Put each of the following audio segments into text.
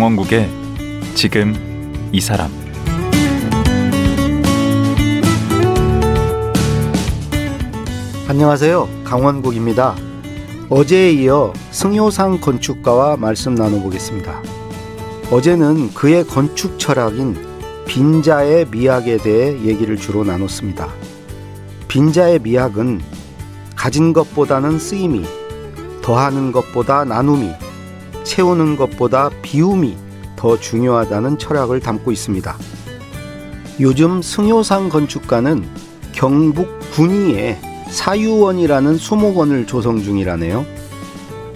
강원국의 지금 이 사람 안녕하세요. 강원국입니다. 어제에 이어 승효상 건축가와 말씀 나눠보겠습니다. 어제는 그의 건축 철학인 빈자의 미학에 대해 얘기를 주로 나눴습니다. 빈자의 미학은 가진 것보다는 쓰임이, 더하는 것보다 나눔이, 채우는 것보다 비움이 더 중요하다는 철학을 담고 있습니다. 요즘 승효상 건축가는 경북 군위에 사유원이라는 수목원을 조성 중이라네요.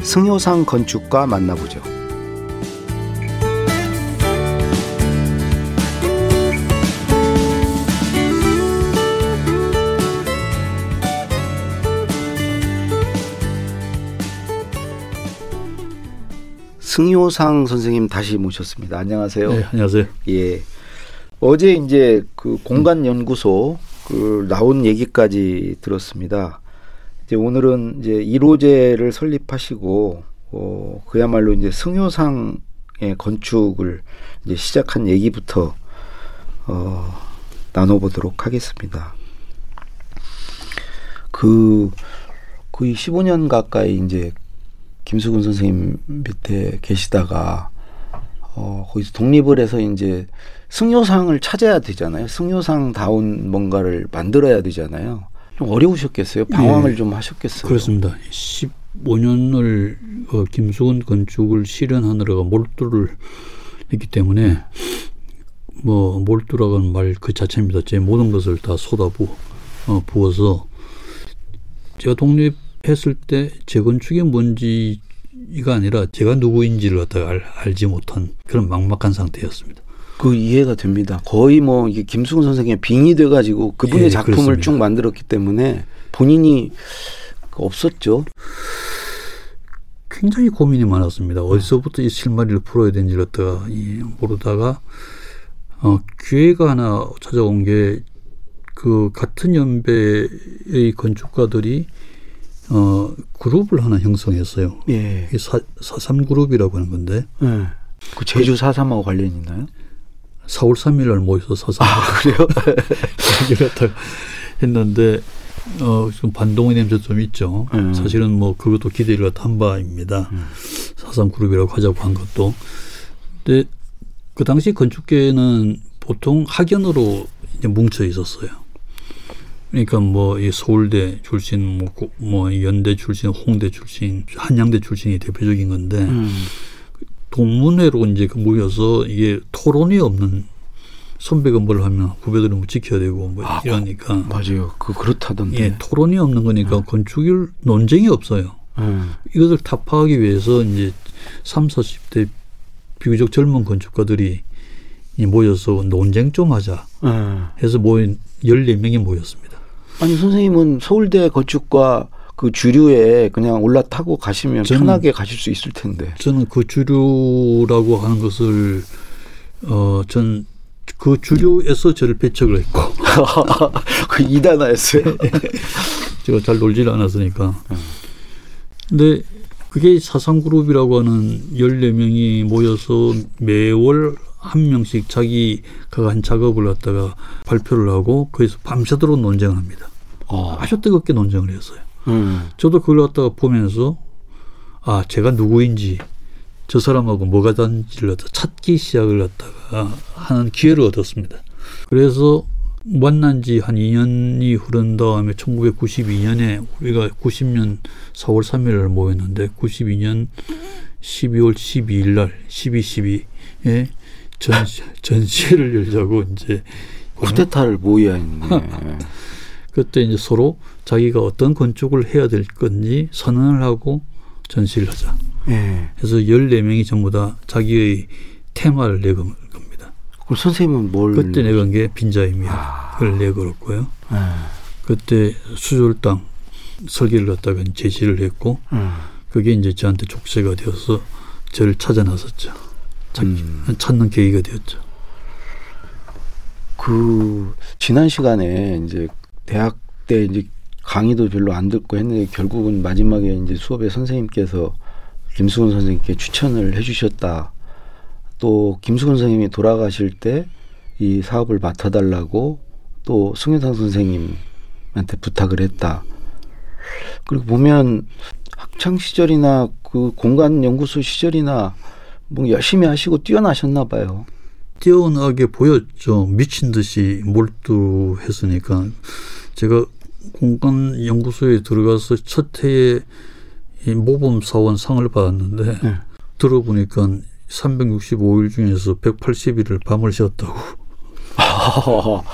승효상 건축가 만나보죠. 승효상 선생님 다시 모셨습니다. 안녕하세요. 네, 안녕하세요. 예. 어제 이제 그 공간 연구소 그 나온 얘기까지 들었습니다. 이제 오늘은 이제 1호제를 설립하시고 어 그야말로 이제 승효상의 건축을 이제 시작한 얘기부터 어 나눠 보도록 하겠습니다. 그 거의 15년 가까이 이제 김수근 선생님 밑에 계시다가 어 거기서 독립을 해서 이제 승효상을 찾아야 되잖아요. 승효상다운 뭔가를 만들어야 되잖아요. 좀 어려우셨겠어요. 방황을 예, 좀 하셨겠어요. 그렇습니다. 15년을 어, 김수근 건축을 실현하느라가 몰두를 했기 때문에 뭐 몰두라고는 말 그 자체입니다. 제 모든 것을 다 쏟아부 어, 부어서 제가 독립 했을 때 재건축이 뭔지가 아니라 제가 누구인지를 갖다가 알, 알지 못한 그런 막막한 상태였습니다. 그 이해가 됩니다. 거의 뭐 이게 김수근 선생의 빙이 돼가지고 그분의 예, 작품을 그렇습니다. 쭉 만들었기 때문에 본인이 그 없었죠. 굉장히 고민이 많았습니다. 어디서부터 이 실마리를 풀어야 되는지를 이 모르다가 어, 기회가 하나 찾아온 게 그 같은 연배의 건축가들이 어, 그룹을 하나 형성했어요. 예. 이 사, 사삼 그룹이라고 하는 건데 예. 그 제주 사삼하고 관련 있나요? 4월 3일 날 모여서 사삼 아 그래요? 갖다가 했는데 어, 좀 반동의 냄새 좀 있죠. 음. 사실은 뭐 그것도 기대를 한 바입니다. 음. 사삼 그룹이라고 하자고 한 것도. 근데 그 당시 건축계는 보통 학연으로 이제 뭉쳐 있었어요. 그러니까 뭐 이 서울대 출신, 뭐, 고- 뭐 연대 출신, 홍대 출신, 한양대 출신이 대표적인 건데 음. 동문회로 이제 그 모여서 이게 토론이 없는 선배가 뭘 하면 후배들은 뭐 지켜야 되고 뭐 아, 이러니까 맞아요. 그 그렇다던데. 예, 토론이 없는 거니까 건축일 논쟁이 없어요. 음. 이것을 타파하기 위해서 이제 3, 40대 비교적 젊은 건축가들이 이 모여서 논쟁 좀 하자 음. 해서 모인 14명이 모였습니다. 아니 선생님은 서울대 건축과 그 주류에 그냥 올라타고 가시면 저는- 편하게 가실 수 있을 텐데. 저는 그 주류라고 하는 것을 어, 전 그 주류에서 저를 배척을 했고 그 이단화였어요. 제가 잘 놀지를 않았으니까. 근데 그게 사상그룹이라고 하는 14명이 모여서 매월 한 명씩 자기가 한 작업을 갖다가 발표를 하고 거기서 밤새도록 논쟁을 합니다. 어. 아주 뜨겁게 논쟁을 했어요. 음. 저도 그걸 갖다가 보면서 아, 제가 누구인지 저 사람하고 뭐가 다른지를 갖다 찾기 시작을 갖다가 하는 기회를 얻었습니다. 그래서 만난 지 한 2년이 흐른 다음에 1992년에 우리가 90년 4월 3일을 모였는데 92년 12월 12일 날 12, 12에 전, 전시회를 열자고 이제 쿠데타를 모의했네. 그때 이제 서로 자기가 어떤 건축을 해야 될 건지 선언을 하고 전시를 하자. 예. 그래서 14명이 전부 다 자기의 테마를 내건 겁니다. 그럼 선생님은 뭘? 그때 내건 게 빈자임이야를 내걸었고요. 예. 그때 수졸당 설계를 갖다가 제시를 했고 음. 그게 이제 저한테 족쇄가 되어서 저를 찾아 나섰죠. 찾, 음. 찾는 계기가 되었죠. 그 지난 시간에 이제 대학 때 이제 강의도 별로 안 듣고 했는데 결국은 마지막에 이제 수업에 선생님께서 김수근 선생님께 추천을 해주셨다는 또 김수근 선생님이 돌아가실 때 이 사업을 맡아달라고 또 승효상 선생님한테 부탁을 했다. 그리고 보면 학창 시절이나 그 공간 연구소 시절이나 뭐 열심히 하시고 뛰어나셨나 봐요. 뛰어나게 보였죠. 미친 듯이 몰두했으니까 제가 공간 연구소에 들어가서 첫 해에 이 모범 사원 상을 받았는데 네. 들어보니까 365일 중에서 180일을 밤을 쉬었다고.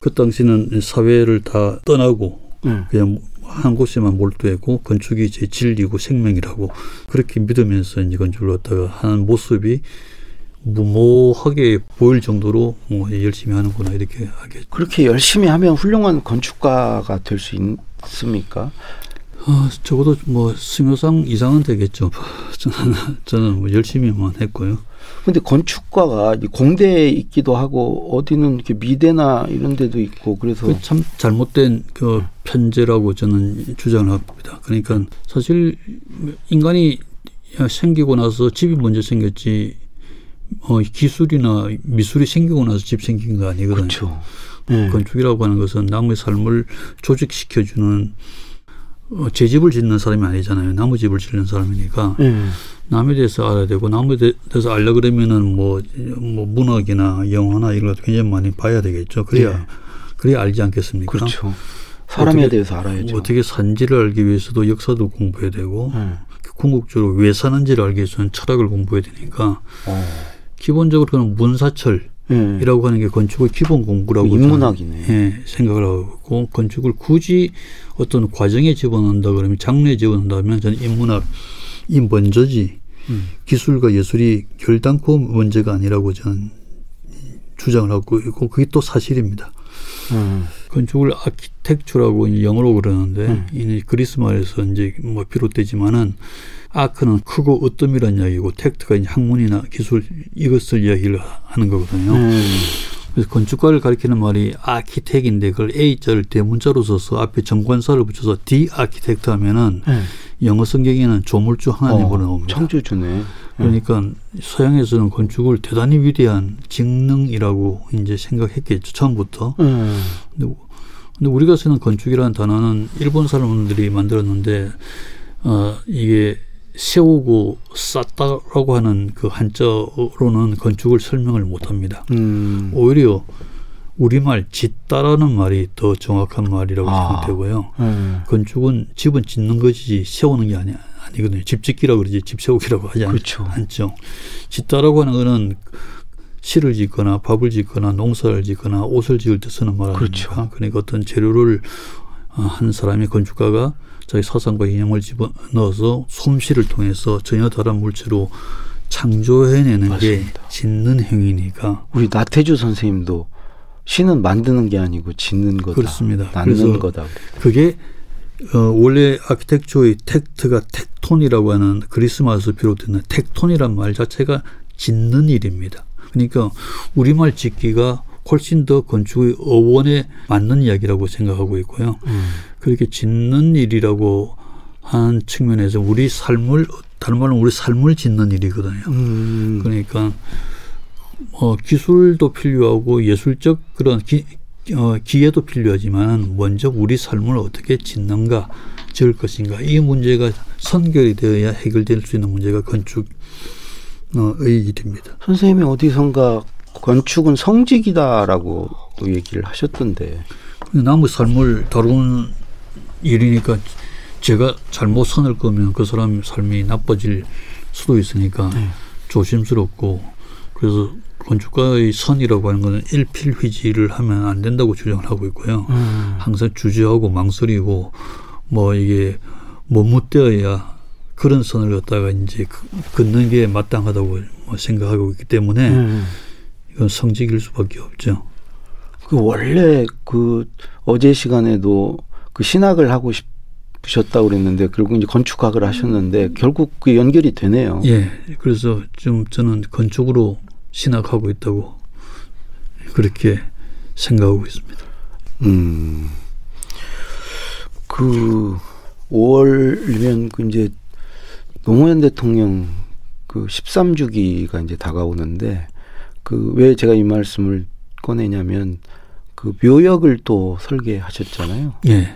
그 당시는 사회를 다 떠나고 네. 그냥 한 곳에만 몰두했고 건축이 제 진리고 생명이라고 그렇게 믿으면서 이제 건축을 갖다가 하는 모습이 무모하게 보일 정도로 뭐 열심히 하는구나 이렇게 하게 그렇게 열심히 하면 훌륭한 건축가가 될 수 있습니까? 아, 적어도 뭐 승효상 이상은 되겠죠. 저는 저는 뭐 열심히만 했고요. 근데 건축가가 이 공대에 있기도 하고 어디는 이렇게 미대나 이런 데도 있고 그래서 그 참 잘못된 그 편제라고 저는 주장을 합니다. 그러니까 사실 인간이 생기고 나서 집이 먼저 생겼지 어, 기술이나 미술이 생기고 나서 집 생긴 거 아니거든요. 그렇죠. 네. 건축이라고 하는 것은 남의 삶을 조직시켜주는 어, 제 집을 짓는 사람이 아니잖아요. 나무 집을 짓는 사람이니까 네. 남에 대해서 알아야 되고 남에 대- 대해서 알려 그러면은 뭐, 뭐 문학이나 영화나 이런 것도 굉장히 많이 봐야 되겠죠. 그래야 네. 그래야 알지 않겠습니까? 그렇죠. 사람에 어떻게- 대해서 알아야죠. 어떻게 산지를 알기 위해서도 역사도 공부해야 되고 네. 궁극적으로 왜 사는지를 알기 위해서는 철학을 공부해야 되니까 어. 기본적으로 그는 문사철 이라고 네. 하는 게 건축의 기본 공부라고 저는 인문학이네. 예, 생각을 하고 건축을 굳이 어떤 과정에 집어넣는다 그러면 장르에 집어넣는다면 저는 인문학이 먼저지 음. 기술과 예술이 결단코 문제가 아니라고 저는 주장을 하고 있고 그게 또 사실입니다. 음. 건축을 아키텍처라고 영어로 그러는데 음. 이 그리스 말에서 이제 뭐 비롯되지만은 아크는 크고 으뜸이라는 이야기고 텍트가 이제 학문이나 기술 이것을 이야기를 하는 거거든요. 음. 그래서 건축가를 가리키는 말이 아키텍인데 그걸 A자를 대문자로 써서 앞에 정관사를 붙여서 디 아키텍트 하면은 네. 영어 성경에는 조물주 하나님으로 어, 나옵니다. 창조주네. 그러니까 서양에서는 건축을 대단히 위대한 직능이라고 이제 생각했겠죠 처음부터. 음. 근데, 근데 우리가 쓰는 건축이라는 단어는 일본 사람들이 만들었는데 어 이게 세우고 쌓다라고 하는 그 한자로는 건축을 설명을 못합니다. 음. 오히려 우리말 짓다라는 말이 더 정확한 말이라고 아. 생각되고요. 음. 건축은 집은 짓는 것이지 세우는 게 아니, 아니거든요. 집 짓기라고 그러지 집 세우기라고 하지 않, 그렇죠. 않죠. 짓다라고 하는 거는 실을 짓거나 밥을 짓거나 농사를 짓거나 옷을 지을 때 쓰는 말 아닙니까? 그렇죠. 그러니까 어떤 재료를 어, 한 사람이 건축가가 자기 사상과 이념을 집어넣어서 솜씨를 통해서 전혀 다른 물체로 창조해내는 맞습니다. 게 짓는 행위니까 우리 나태주 선생님도 시는 만드는 게 아니고 짓는 거다. 그렇습니다. 낳는 거다. 그게 어, 원래 아키텍처의 텍트가 텍톤이라고 하는 그리스 말에서 비롯되는 텍톤이란 말 자체가 짓는 일입니다. 그러니까 우리말 짓기가 훨씬 더 건축의 어원에 맞는 이야기라고 생각하고 있고요. 음. 그렇게 짓는 일이라고 하는 측면에서 우리 삶을 다른 말로 우리 삶을 짓는 일이거든요. 음. 그러니까 어, 기술도 필요하고 예술적 그런 기, 어, 기회도 필요하지만 먼저 우리 삶을 어떻게 짓는가 지을 것인가 이 문제가 선결이 되어야 해결될 수 있는 문제가 건축의 일입니다. 선생님이 어디선가 건축은 성직이다라고 또 얘기를 하셨던데. 남의 삶을 다루는 일이니까 제가 잘못 선을 그으면 그 사람 삶이 나빠질 수도 있으니까 네. 조심스럽고 그래서 건축가의 선이라고 하는 것은 일필휘지를 하면 안 된다고 주장을 하고 있고요. 음. 항상 주저하고 망설이고 뭐 이게 머뭇대어야 그런 선을 갖다가 이제 그- 긋는 게 마땅하다고 뭐 생각하고 있기 때문에 음. 이건 성직일 수밖에 없죠. 그 원래 그 어제 시간에도 그 신학을 하고 싶으셨다고 그랬는데 결국 이제 건축학을 하셨는데 결국 그 연결이 되네요. 예, 그래서 좀 저는 건축으로 신학하고 있다고 그렇게 생각하고 있습니다. 음. 그 5월이면 그 이제 노무현 대통령 그 13주기가 이제 다가오는데 그 왜 제가 이 말씀을 꺼내냐면 그 묘역을 또 설계하셨잖아요. 예.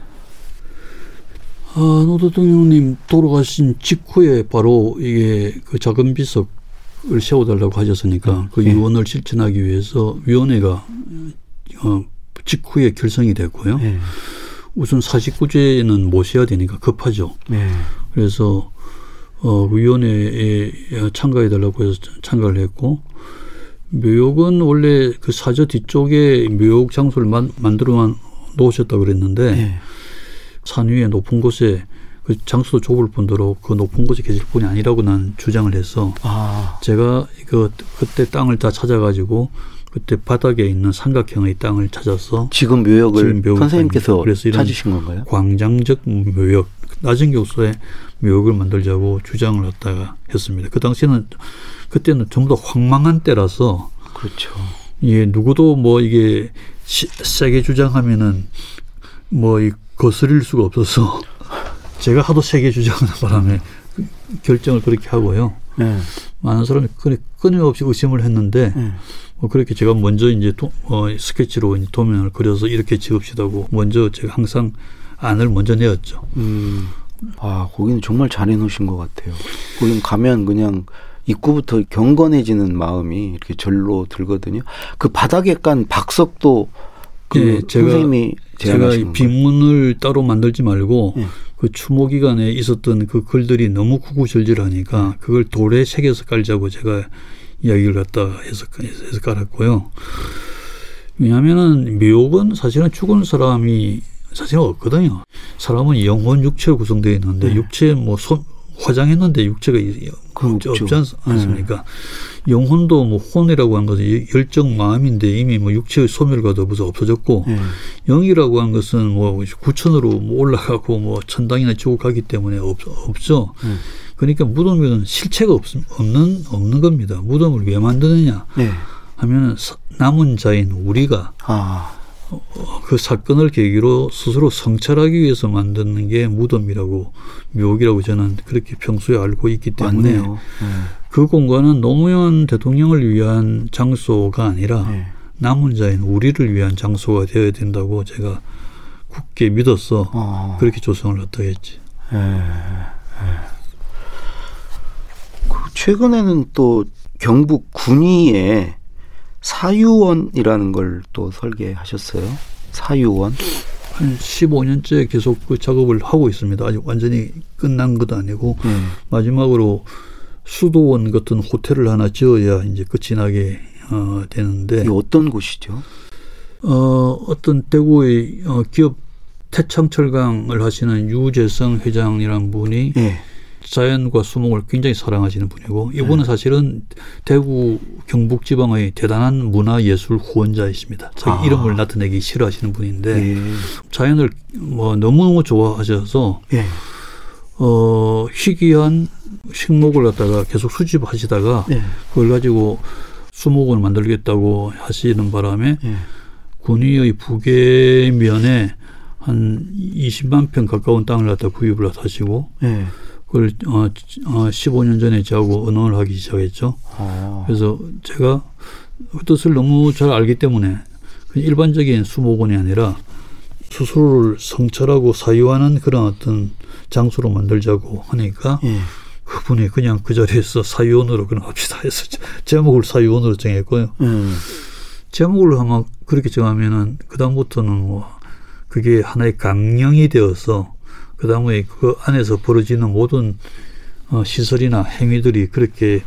아, 노 대통령님 돌아가신 직후에 바로 이게 그 작은 비석을 세워달라고 하셨으니까 그 예. 유언을 실천하기 위해서 위원회가 어, 직후에 결성이 됐고요. 네. 우선 49제는 모셔야 되니까 급하죠. 네. 그래서 어, 그 위원회에 참가해 달라고 해서 참가를 했고 묘역은 원래 그 사저 뒤쪽에 묘역 장소를 만, 만들어 놓으셨다고 그랬는데 네. 산 위에 높은 곳에 그 장소도 좁을 뿐더러 그 높은 곳에 계실 분이 아니라고 난 주장을 해서 아, 제가 그 그때 땅을 다 찾아가지고 그때 바닥에 있는 삼각형의 땅을 찾아서 지금 묘역을 지금 묘역을 선생님께서 그래서 이런 찾으신 건가요? 광장적 묘역 낮은 교수의 묘역을 만들자고 주장을 했다가 했습니다. 그 당시에는 그때는 전부 다 황망한 때라서 그렇죠. 예 누구도 뭐 이게 시, 세게 주장하면은 뭐 이 거스릴 수가 없어서 제가 하도 세게 주장하는 바람에 그 결정을 그렇게 하고요. 네. 많은 사람이 끊- 끊임없이 의심을 했는데 네. 뭐 그렇게 제가 먼저 이제 도, 어, 스케치로 이제 도면을 그려서 이렇게 지읍시다고 먼저 제가 항상 안을 먼저 내었죠. 음. 아, 거기는 정말 잘 해놓으신 것 같아요. 거긴 가면 그냥 입구부터 경건해지는 마음이 이렇게 절로 들거든요. 그 바닥에 깐 박석도 그 예, 제가- 선생님이 제가 이? 빈문을 따로 만들지 말고 예. 그 추모 기간에 있었던 그 글들이 너무 구구절절하니까 그걸 돌에 새겨서 깔자고 제가 이야기를 갖다 해서, 해서 깔았고요. 왜냐하면은 묘역은 사실은 죽은 사람이 사실은 없거든요. 사람은 영혼 육체로 구성되어 있는데 네. 육체 뭐 손, 화장했는데 육체가 이- 그건 없지, 않, 않습니까? 영혼도 뭐 혼이라고 하는 것은 열정 마음인데 이미 뭐 육체의 소멸과도 벌써 없어졌고 예. 영이라고 하는 것은 뭐 구천으로 뭐 올라가고 뭐 천당이나 지옥 가기 때문에 없, 없죠. 음. 그러니까 무덤에는 실체가 없, 없는 없는 겁니다. 무덤을 왜 만드느냐 네. 하면은 사- 남은 자인 우리가 아, 그 사건을 계기로 스스로 성찰하기 위해서 만드는 게 무덤이라고 묘기라고 저는 그렇게 평소에 알고 있기 때문에 맞네요. 그 공간은 노무현 대통령을 위한 장소가 아니라 네. 네. 남은 자인 우리를 위한 장소가 되어야 된다고 제가 굳게 믿어서 어. 그렇게 조성을 했다 했지. 예. 예. 그 최근에는 또 경북 군위에 사유원이라는 걸 또 설계하셨어요. 사유원. 한 15년째 계속 그 작업을 하고 있습니다. 아직 완전히 끝난 것도 아니고 예. 마지막으로 수도원 같은 호텔을 하나 지어야 이제 끝이 나게 어, 되는데 이 어떤 곳이죠? 어, 어떤 대구의 어, 기업 태창철강을 하시는 유재성 회장이라는 분이 예. 자연과 수목을 굉장히 사랑하시는 분이고 이분은 네. 사실은 대구 경북 지방의 대단한 문화 예술 후원자이십니다. 자기 아. 이름을 나타내기 싫어하시는 분인데 예. 자연을 뭐 너무너무 좋아하셔서 예. 어 희귀한 식목을 갖다가 계속 수집하시다가 예. 그걸 가지고 수목을 만들겠다고 하시는 바람에 예. 군위의 북해면에 한 20만 평 가까운 땅을 갖다 구입을 하시고 예. 그걸 어, 어 15년 전에 저하고 의논을 하기 시작했죠. 어. 그래서 제가 그 뜻을 너무 잘 알기 때문에 그냥 일반적인 수목원이 아니라 스스로를 성찰하고 사유하는 그런 어떤 장소로 만들자고 하니까 예. 그분이 그냥 그 자리에서 사유원으로 그냥 합시다 해서 제- 제목을 사유원으로 정했고요. 음. 제목을 아마 그렇게 정하면은 그다음부터는 뭐 그게 하나의 강령이 되어서 그 다음에 그 안에서 벌어지는 모든 어, 시설이나 행위들이 그렇게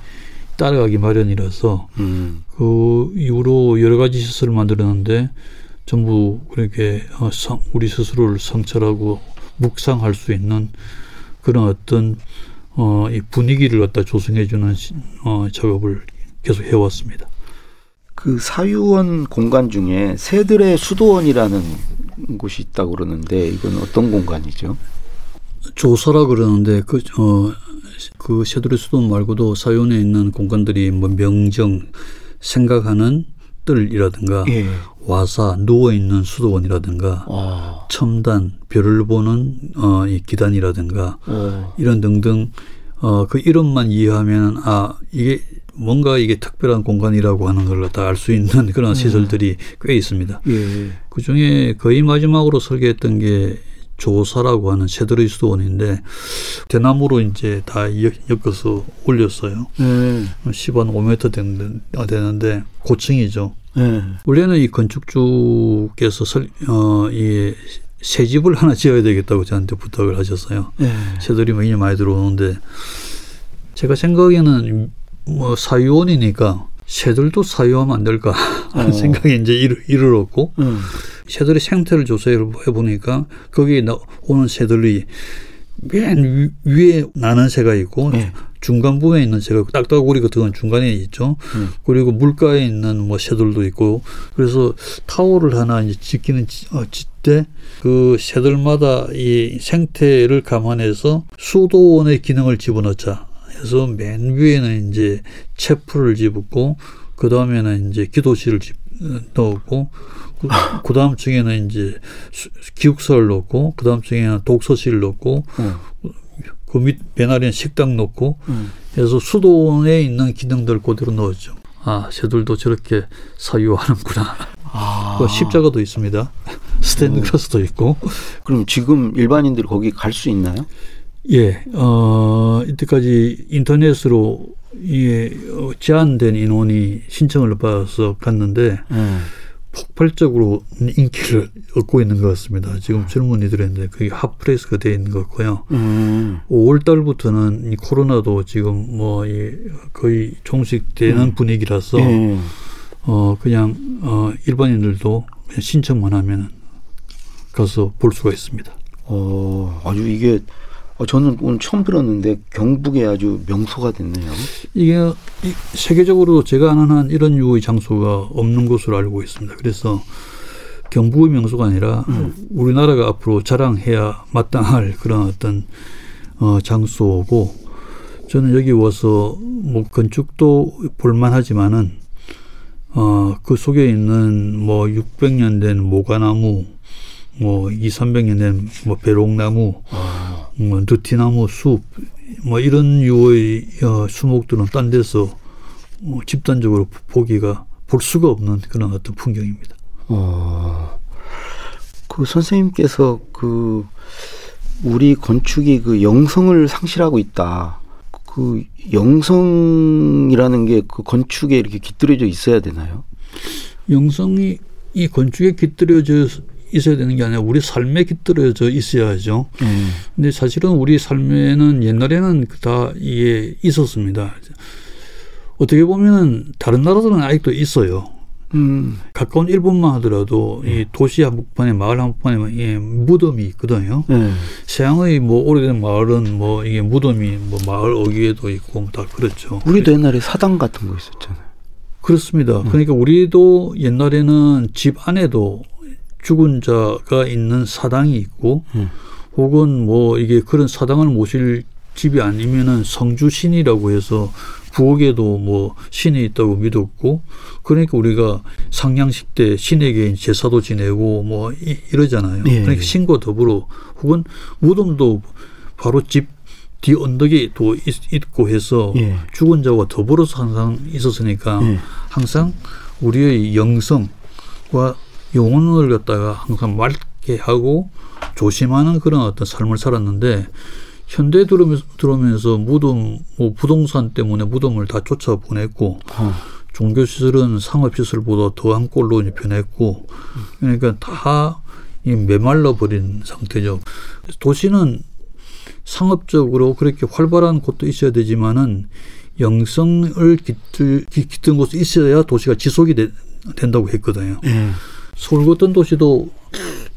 따라가기 마련이라서 음. 그 이후로 여러 가지 시설을 만들었는데 전부 그렇게 어, 성- 우리 스스로를 성찰하고 묵상할 수 있는 그런 어떤 어, 이 분위기를 갖다 조성해주는 시- 어, 작업을 계속 해왔습니다. 그 사유원 공간 중에 새들의 수도원이라는 곳이 있다고 그러는데 이건 어떤 공간이죠? 조사라 그러는데 그, 어, 그 쉐드리 수도 말고도 사연에 있는 공간들이 뭐 명정, 생각하는 뜰이라든가 예. 와사, 누워 있는 수도원이라든가 아. 첨단, 별을 보는 어, 이 기단이라든가 어. 이런 등등 어, 그 이름만 이해하면 아 이게 뭔가 이게 특별한 공간이라고 하는 걸 다 알 수 있는 그런 음. 시설들이 꽤 있습니다. 예. 그 중에 거의 마지막으로 설계했던 게 조사라고 하는 새들의 수도원인데 대나무로 이제 다 엮- 엮어서 올렸어요. 예. 10원 5m 되는- 되는데 고층이죠. 예. 원래는 이 건축주께서 설, 어, 이 새 집을 하나 지어야 되겠다고 저한테 부탁을 하셨어요. 예. 새들이 굉장히 많이 들어오는데 제가 생각에는 뭐 사유원이니까 새들도 사유하면 안 될까 하는 어. 생각이 이제 이르, 이르렀고 음. 새들의 생태를 조사해 보니까 거기에 나- 오는 새들이 맨 위- 위에 나는 새가 있고 네. 중간 부분에 있는 새가 있고 딱딱구리 같은 건 중간에 있죠. 음. 그리고 물가에 있는 뭐 새들도 있고 그래서 타워를 하나 이제 짓기는 지- 어, 짓때 그 새들마다 이 생태를 감안해서 수도원의 기능을 집어넣자 해서 맨 위에는 이제 채플을 집었고 그 다음에는 이제 기도실을 집, 어, 넣었고 그, 그 다음 층에는 이제 수- 기숙사를 넣고 그 다음 층에는 독서실을 넣고 어. 그밑 배나리는 식당 넣고 음. 해서 수도원에 있는 기능들 그대로 넣었죠. 아, 새들도 저렇게 사유하는구나. 아. 그 십자가도 있습니다. 스탠드 크로스도 있고. 그럼 지금 일반인들이 거기 갈 수 있나요? 예, 어, 이때까지 인터넷으로 예, 어, 제한된 인원이 신청을 받아서 갔는데 예. 폭발적으로 인기를 얻고 있는 것 같습니다. 지금 젊은이들인데 그게 핫플레이스가 되어 있는 것 같고요. 음. 5월 달부터는 이 코로나도 지금 뭐이 거의 종식되는 분위기라서 예. 어 그냥 어 일반인들도 그냥 신청만 하면 가서 볼 수가 있습니다. 어, 아주 이게 어, 저는 오늘 처음 들었는데 경북에 아주 명소가 됐네요. 이게 이- 세계적으로 제가 아는 한 이런 유의 장소가 없는 것으로 알고 있습니다. 그래서 경북의 명소가 아니라 우리나라가 앞으로 자랑해야 마땅할 그런 어떤 어, 장소고 저는 여기 와서 뭐 건축도 볼만하지만은 어, 그 속에 있는 뭐 600년 된 모가나무 뭐 2, 300년 된 뭐 배롱나무 뭐 느티나무 숲, 뭐 이런 유의 어, 수목들은 딴 데서 어, 집단적으로 보기가 볼 수가 없는 그런 어떤 풍경입니다. 어, 그 선생님께서 그 우리 건축이 그 영성을 상실하고 있다. 그 영성이라는 게 그 건축에 이렇게 깃들여져 있어야 되나요? 영성이 이 건축에 깃들여져 있어야 되는 게 아니라 우리 삶에 깃들여져 있어야죠. 음. 근데 사실은 우리 삶에는 옛날에는 다 이게 있었습니다. 어떻게 보면 다른 나라들은 아직도 있어요. 음. 가까운 일본만 하더라도 이 도시 한복판에 마을 한복판에 예, 무덤이 있거든요. 네. 서양의 뭐 오래된 마을은 뭐 이게 무덤이 뭐 마을 어귀에도 있고 뭐다 그렇죠. 우리도 옛날에 사당 같은 거 있었잖아요. 그렇습니다. 그러니까 우리도 옛날에는 집 안에도 죽은 자가 있는 사당이 있고 음. 혹은 뭐 이게 그런 사당을 모실 집이 아니면은 성주신이라고 해서 부엌에도 뭐 신이 있다고 믿었고 그러니까 우리가 상냥식 때 신에게 제사도 지내고 뭐 이, 이러잖아요. 예. 그러니까 신과 더불어 혹은 무덤도 바로 집 뒤 언덕에 또 있- 있고 해서 예. 죽은 자와 더불어서 항상 있었으니까 예. 항상 우리의 영성과 영혼을 갖다가 항상 맑게 하고 조심하는 그런 어떤 삶을 살았는데 현대 들어오면서, 들어오면서 무덤, 뭐 부동산 때문에 무덤을 다 쫓아보냈고 어. 종교 시설은 상업 시설보다 더한 꼴로 변했고 그러니까 다 이 메말라 버린 상태죠. 도시는 상업적으로 그렇게 활발한 곳도 있어야 되지만은 영성을 깃들, 깃- 깃든 곳이 있어야 도시가 지속이 되- 된다고 했거든요. 예. 서울 같은 도시도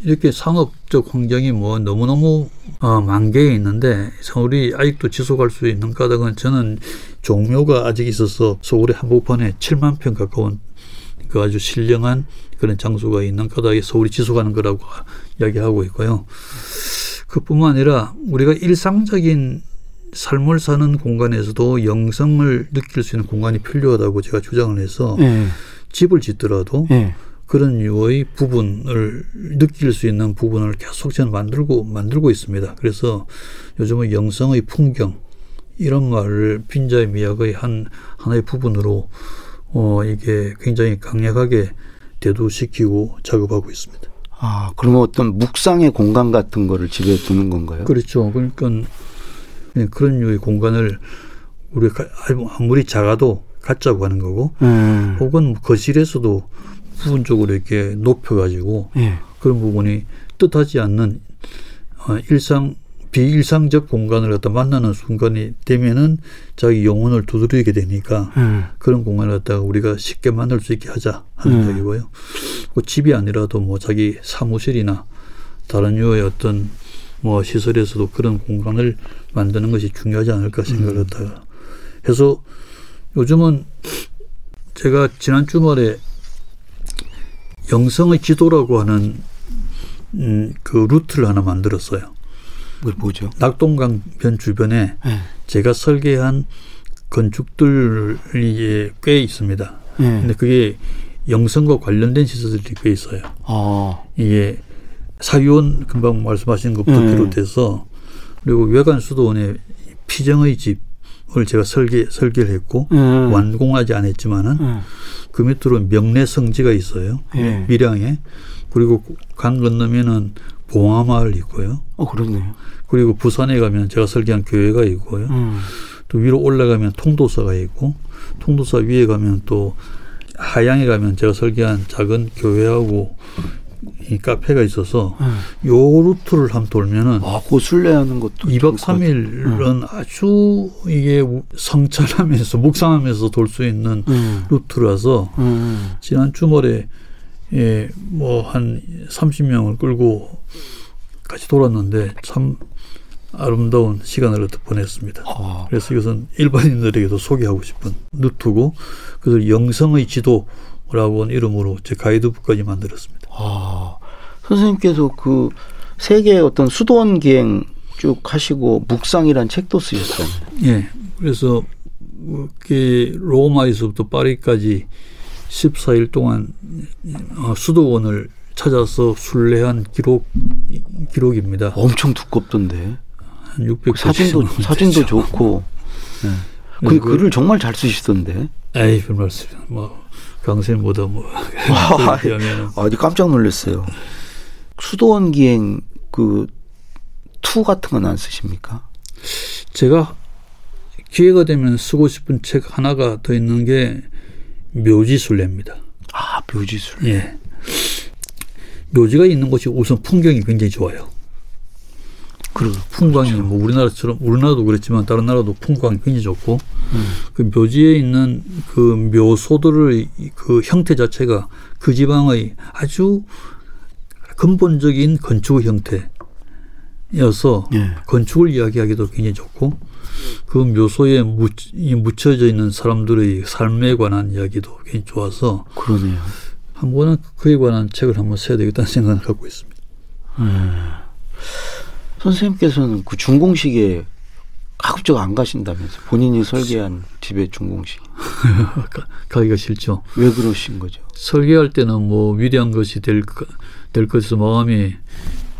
이렇게 상업적 환경이 뭐 너무너무 어, 만개에 있는데 서울이 아직도 지속할 수 있는 까닭은 저는 종묘가 아직 있어서 서울의 한복판에 7만 평 가까운 그 아주 신령한 그런 장소가 있는 까닭에 서울이 지속하는 거라고 이야기하고 있고요. 그뿐만 아니라 우리가 일상적인 삶을 사는 공간에서도 영성을 느낄 수 있는 공간이 필요하다고 제가 주장을 해서 예. 집을 짓더라도 예. 그런 유의 부분을 느낄 수 있는 부분을 계속 저는 만들고 만들고 있습니다. 그래서 요즘은 영성의 풍경, 이런 말을 빈자의 미학의 한 하나의 부분으로 어 이게 굉장히 강력하게 대두시키고 작업하고 있습니다. 아, 그러면 어떤 묵상의 공간 같은 거를 집에 두는 건가요? 그렇죠. 그러니까 예, 그런 류의 공간을 우리가 아무리 작아도 갖자고 하는 거고 음. 혹은 거실에서도 부분적으로 이렇게 높여가지고 예. 그런 부분이 뜻하지 않는 어, 일상 비일상적 공간을 갖다 만나는 순간이 되면은 자기 영혼을 두드리게 되니까 음. 그런 공간을 갖다가 우리가 쉽게 만들 수 있게 하자 하는 음. 얘기고요. 그 집이 아니라도 뭐 자기 사무실이나 다른 유의 어떤 뭐 시설에서도 그런 공간을 만드는 것이 중요하지 않을까 생각을 했다가 해서 요즘은 제가 지난 주말에 영성의 지도라고 하는 음, 그 루트를 하나 만들었어요. 뭐 뭐죠? 낙동강변 주변에 예. 제가 설계한 건축들이 꽤 있습니다. 예. 근데 그게 영성과 관련된 시설들이 꽤 있어요. 아, 이게 사유원 금방 말씀하신 것부터 음. 비롯해서 그리고 외관 수도원의 피정의 집 을 제가 설계 설계를 했고 음. 완공하지 않았지만은 음. 그 밑으로 명례 성지가 있어요. 예. 밀양에 그리고 강 건너면은 봉화마을 있고요. 어, 그렇네요. 그리고 부산에 가면 제가 설계한 교회가 있고요. 음. 또 위로 올라가면 통도사가 있고 통도사 위에 가면 또 하양에 가면 제가 설계한 작은 교회하고 이 카페가 있어서 음. 요 루트를 한번 돌면은 아, 그 순례하는 것도 2박 좋을 것 같아요. 3일은 아주 이게 성찰하면서 묵상하면서 돌 수 있는 음. 루트라서 음. 지난 주말에 예, 뭐 한 30명을 끌고 같이 돌았는데 참 아름다운 시간을 보냈습니다. 아, 그래서 이것은 일반인들에게도 소개하고 싶은 루트고 그래서 영성의 지도 라고 하는 이름으로 제 가이드북까지 만들었습니다. 아, 선생님께서 그 세계 어떤 수도원 기행 쭉 하시고 묵상이란 책도 쓰셨어요. 예. 그래서 그 로마에서부터 파리까지 14일 동안 어, 수도원을 찾아서 순례한 기록 기록입니다. 엄청 두껍던데. 한 600. 사진도 사진도 좋고. 네. 그 글을 정말 잘 쓰시던데. 에이, 별 말씀. 뭐 강세보다 뭐 와, 그러면 아주 깜짝 놀랐어요. 수도원 기행 그 two 같은 건 안 쓰십니까? 제가 기회가 되면 쓰고 싶은 책 하나가 더 있는 게 묘지순례입니다. 아, 묘지술. 예. 묘지가 있는 곳이 우선 풍경이 굉장히 좋아요. 그리고 풍광이 뭐 우리나라처럼 우리나라도 그렇지만 다른 나라도 풍광이 굉장히 좋고 음. 그 묘지에 있는 그 묘소들의 그 형태 자체가 그 지방의 아주 근본적인 건축 형태여서 예. 건축을 이야기하기도 굉장히 좋고 그 묘소에 묻, 묻혀져 있는 사람들의 삶에 관한 이야기도 굉장히 좋아서 그러네요. 한 번은 그에 관한 책을 한번 써야 되겠다는 생각을 갖고 있습니다. 선생님께서는 그 중공식에 가급적 안 가신다면서 본인이 설계한 집의 중공식 가- 가기가 싫죠. 왜 그러신 거죠? 설계할 때는 뭐 위대한 것이 될, 거- 될 것에서 마음이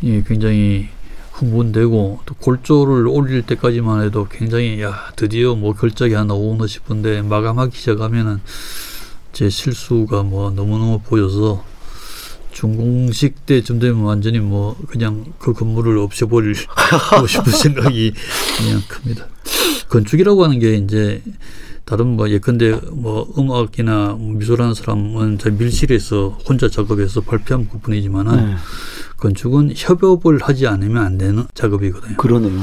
예, 굉장히 흥분되고 또 골조를 올릴 때까지만 해도 굉장히 야 드디어 뭐 걸작이 하나 오나 싶은데 마감하기 시작하면은 제 실수가 뭐 너무너무 보여서 중공식 때쯤 되면 완전히 뭐 그냥 그 건물을 없애버리고 싶은 생각이 그냥 큽니다. 건축이라고 하는 게 이제 다른 뭐 예컨대 뭐 음악이나 미술하는 사람은 저 밀실에서 혼자 작업해서 발표한 부분이지만은 네. 건축은 협업을 하지 않으면 안 되는 작업이거든요. 그러네요.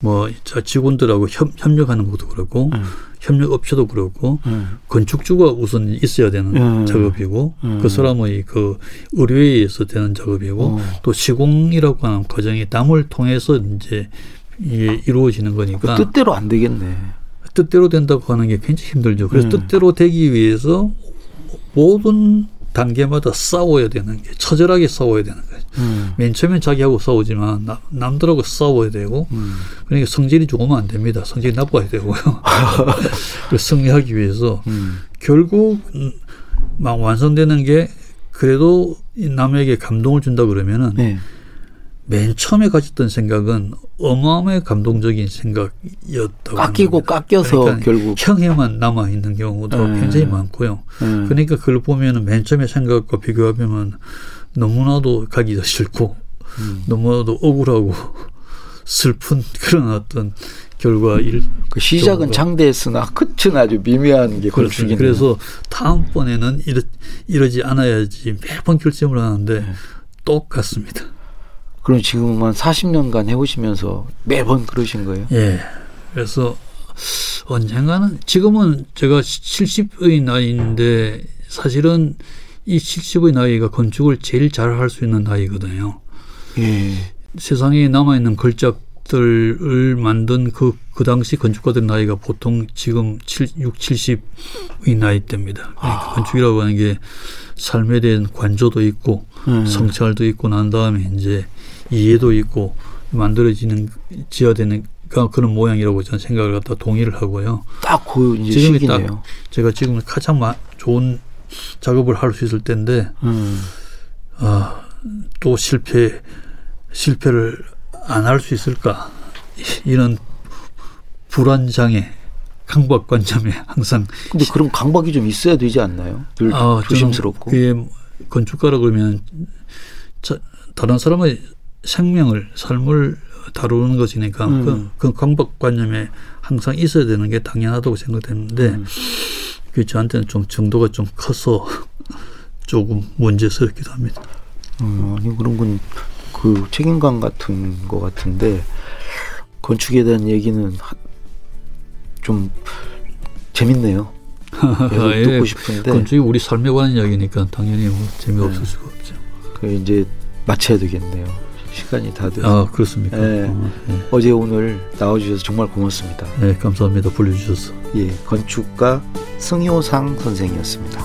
뭐 자, 직원들하고 협, 협력하는 것도 그렇고 네. 협력 업체도 그렇고 네. 건축주가 우선 있어야 되는 음. 작업이고 음. 그 사람의 그 의뢰에 의해서 되는 작업이고 어. 또 시공이라고 하는 과정이 땀을 통해서 이제 이게 이루어지는 그 거니까 뜻대로 안 되겠네. 뜻대로 된다고 하는 게 굉장히 힘들죠. 그래서 음. 뜻대로 되기 위해서 모든 단계마다 싸워야 되는 게 처절하게 싸워야 되는. 음. 맨 처음엔 자기하고 싸우지만 남, 남들하고 싸워야 되고 음. 그러니까 성질이 좋으면 안 됩니다. 성질이 나빠야 되고요. 그래서 승리하기 위해서 음. 결국 음, 막 완성되는 게 그래도 이 남에게 감동을 준다 그러면은 네. 맨 처음에 가졌던 생각은 어마어마하게 감동적인 생각이었다고. 깎이고 깎여서 그러니까 결국 형해만 남아 있는 경우도 네. 굉장히 많고요. 음. 그러니까 그걸 보면은 맨 처음에 생각과 비교하면 너무나도 가기도 싫고 음. 너무나도 억울하고 슬픈 그런 어떤 결과일. 그 시작은 장대했으나 끝은 아주 미묘한 게 그렇습니다. 그래서 다음번에는 이러, 이러지 않아야지 매번 결심을 하는데 네. 똑같습니다. 그럼 지금 한 40년간 해오시면서 매번 그러신 거예요? 예. 그래서 언젠가는 지금은 제가 70의 나이인데 사실은 이 70의 나이가 건축을 제일 잘 할 수 있는 나이거든요. 예. 세상에 남아있는 걸작들을 만든 그, 그 당시 건축가들 나이가 보통 지금 7, 6, 70의 나이대입니다. 그러니까 건축이라고 하는 게 삶에 대한 관조도 있고 음. 성찰도 있고 난 다음에 이제 이해도 있고 만들어지는 지어야 되는 그- 그런 모양이라고 저는 생각을 갖다 동의를 하고요. 딱그 이제 지금이 시기네요. 딱 제가 지금 가장 마- 좋은 작업을 할 수 있을 때인데 음. 아, 또 실패 실패를 안 할 수 있을까 이- 이런 불안 장애 강박 관념에 항상 근데 그런 강박이 좀 있어야 되지 않나요? 늘 아, 조심스럽고. 그게 건축가라 그러면 자, 다른 사람의 생명을 삶을 다루는 것이니까 음. 그, 그 강박 관념에 항상 있어야 되는 게 당연하다고 생각되는데 음. 그게 저한테는 좀 정도가 좀 커서 조금 문제스럽기도 합니다. 음, 아니 그런 건 그 책임감 같은 거 같은데 건축에 대한 얘기는 하- 좀 재밌네요. 계속 예, 듣고 싶은데 건축이 우리 삶에 관한 이야기니까 당연히 뭐 재미없을 네. 수가 없죠. 그 이제 마쳐야 되겠네요. 시간이 다 돼서 아 그렇습니까? 네. 어, 네. 어제 오늘 나와주셔서 정말 고맙습니다. 네, 감사합니다. 불러주셔서. 예, 건축가 승효상 선생이었습니다.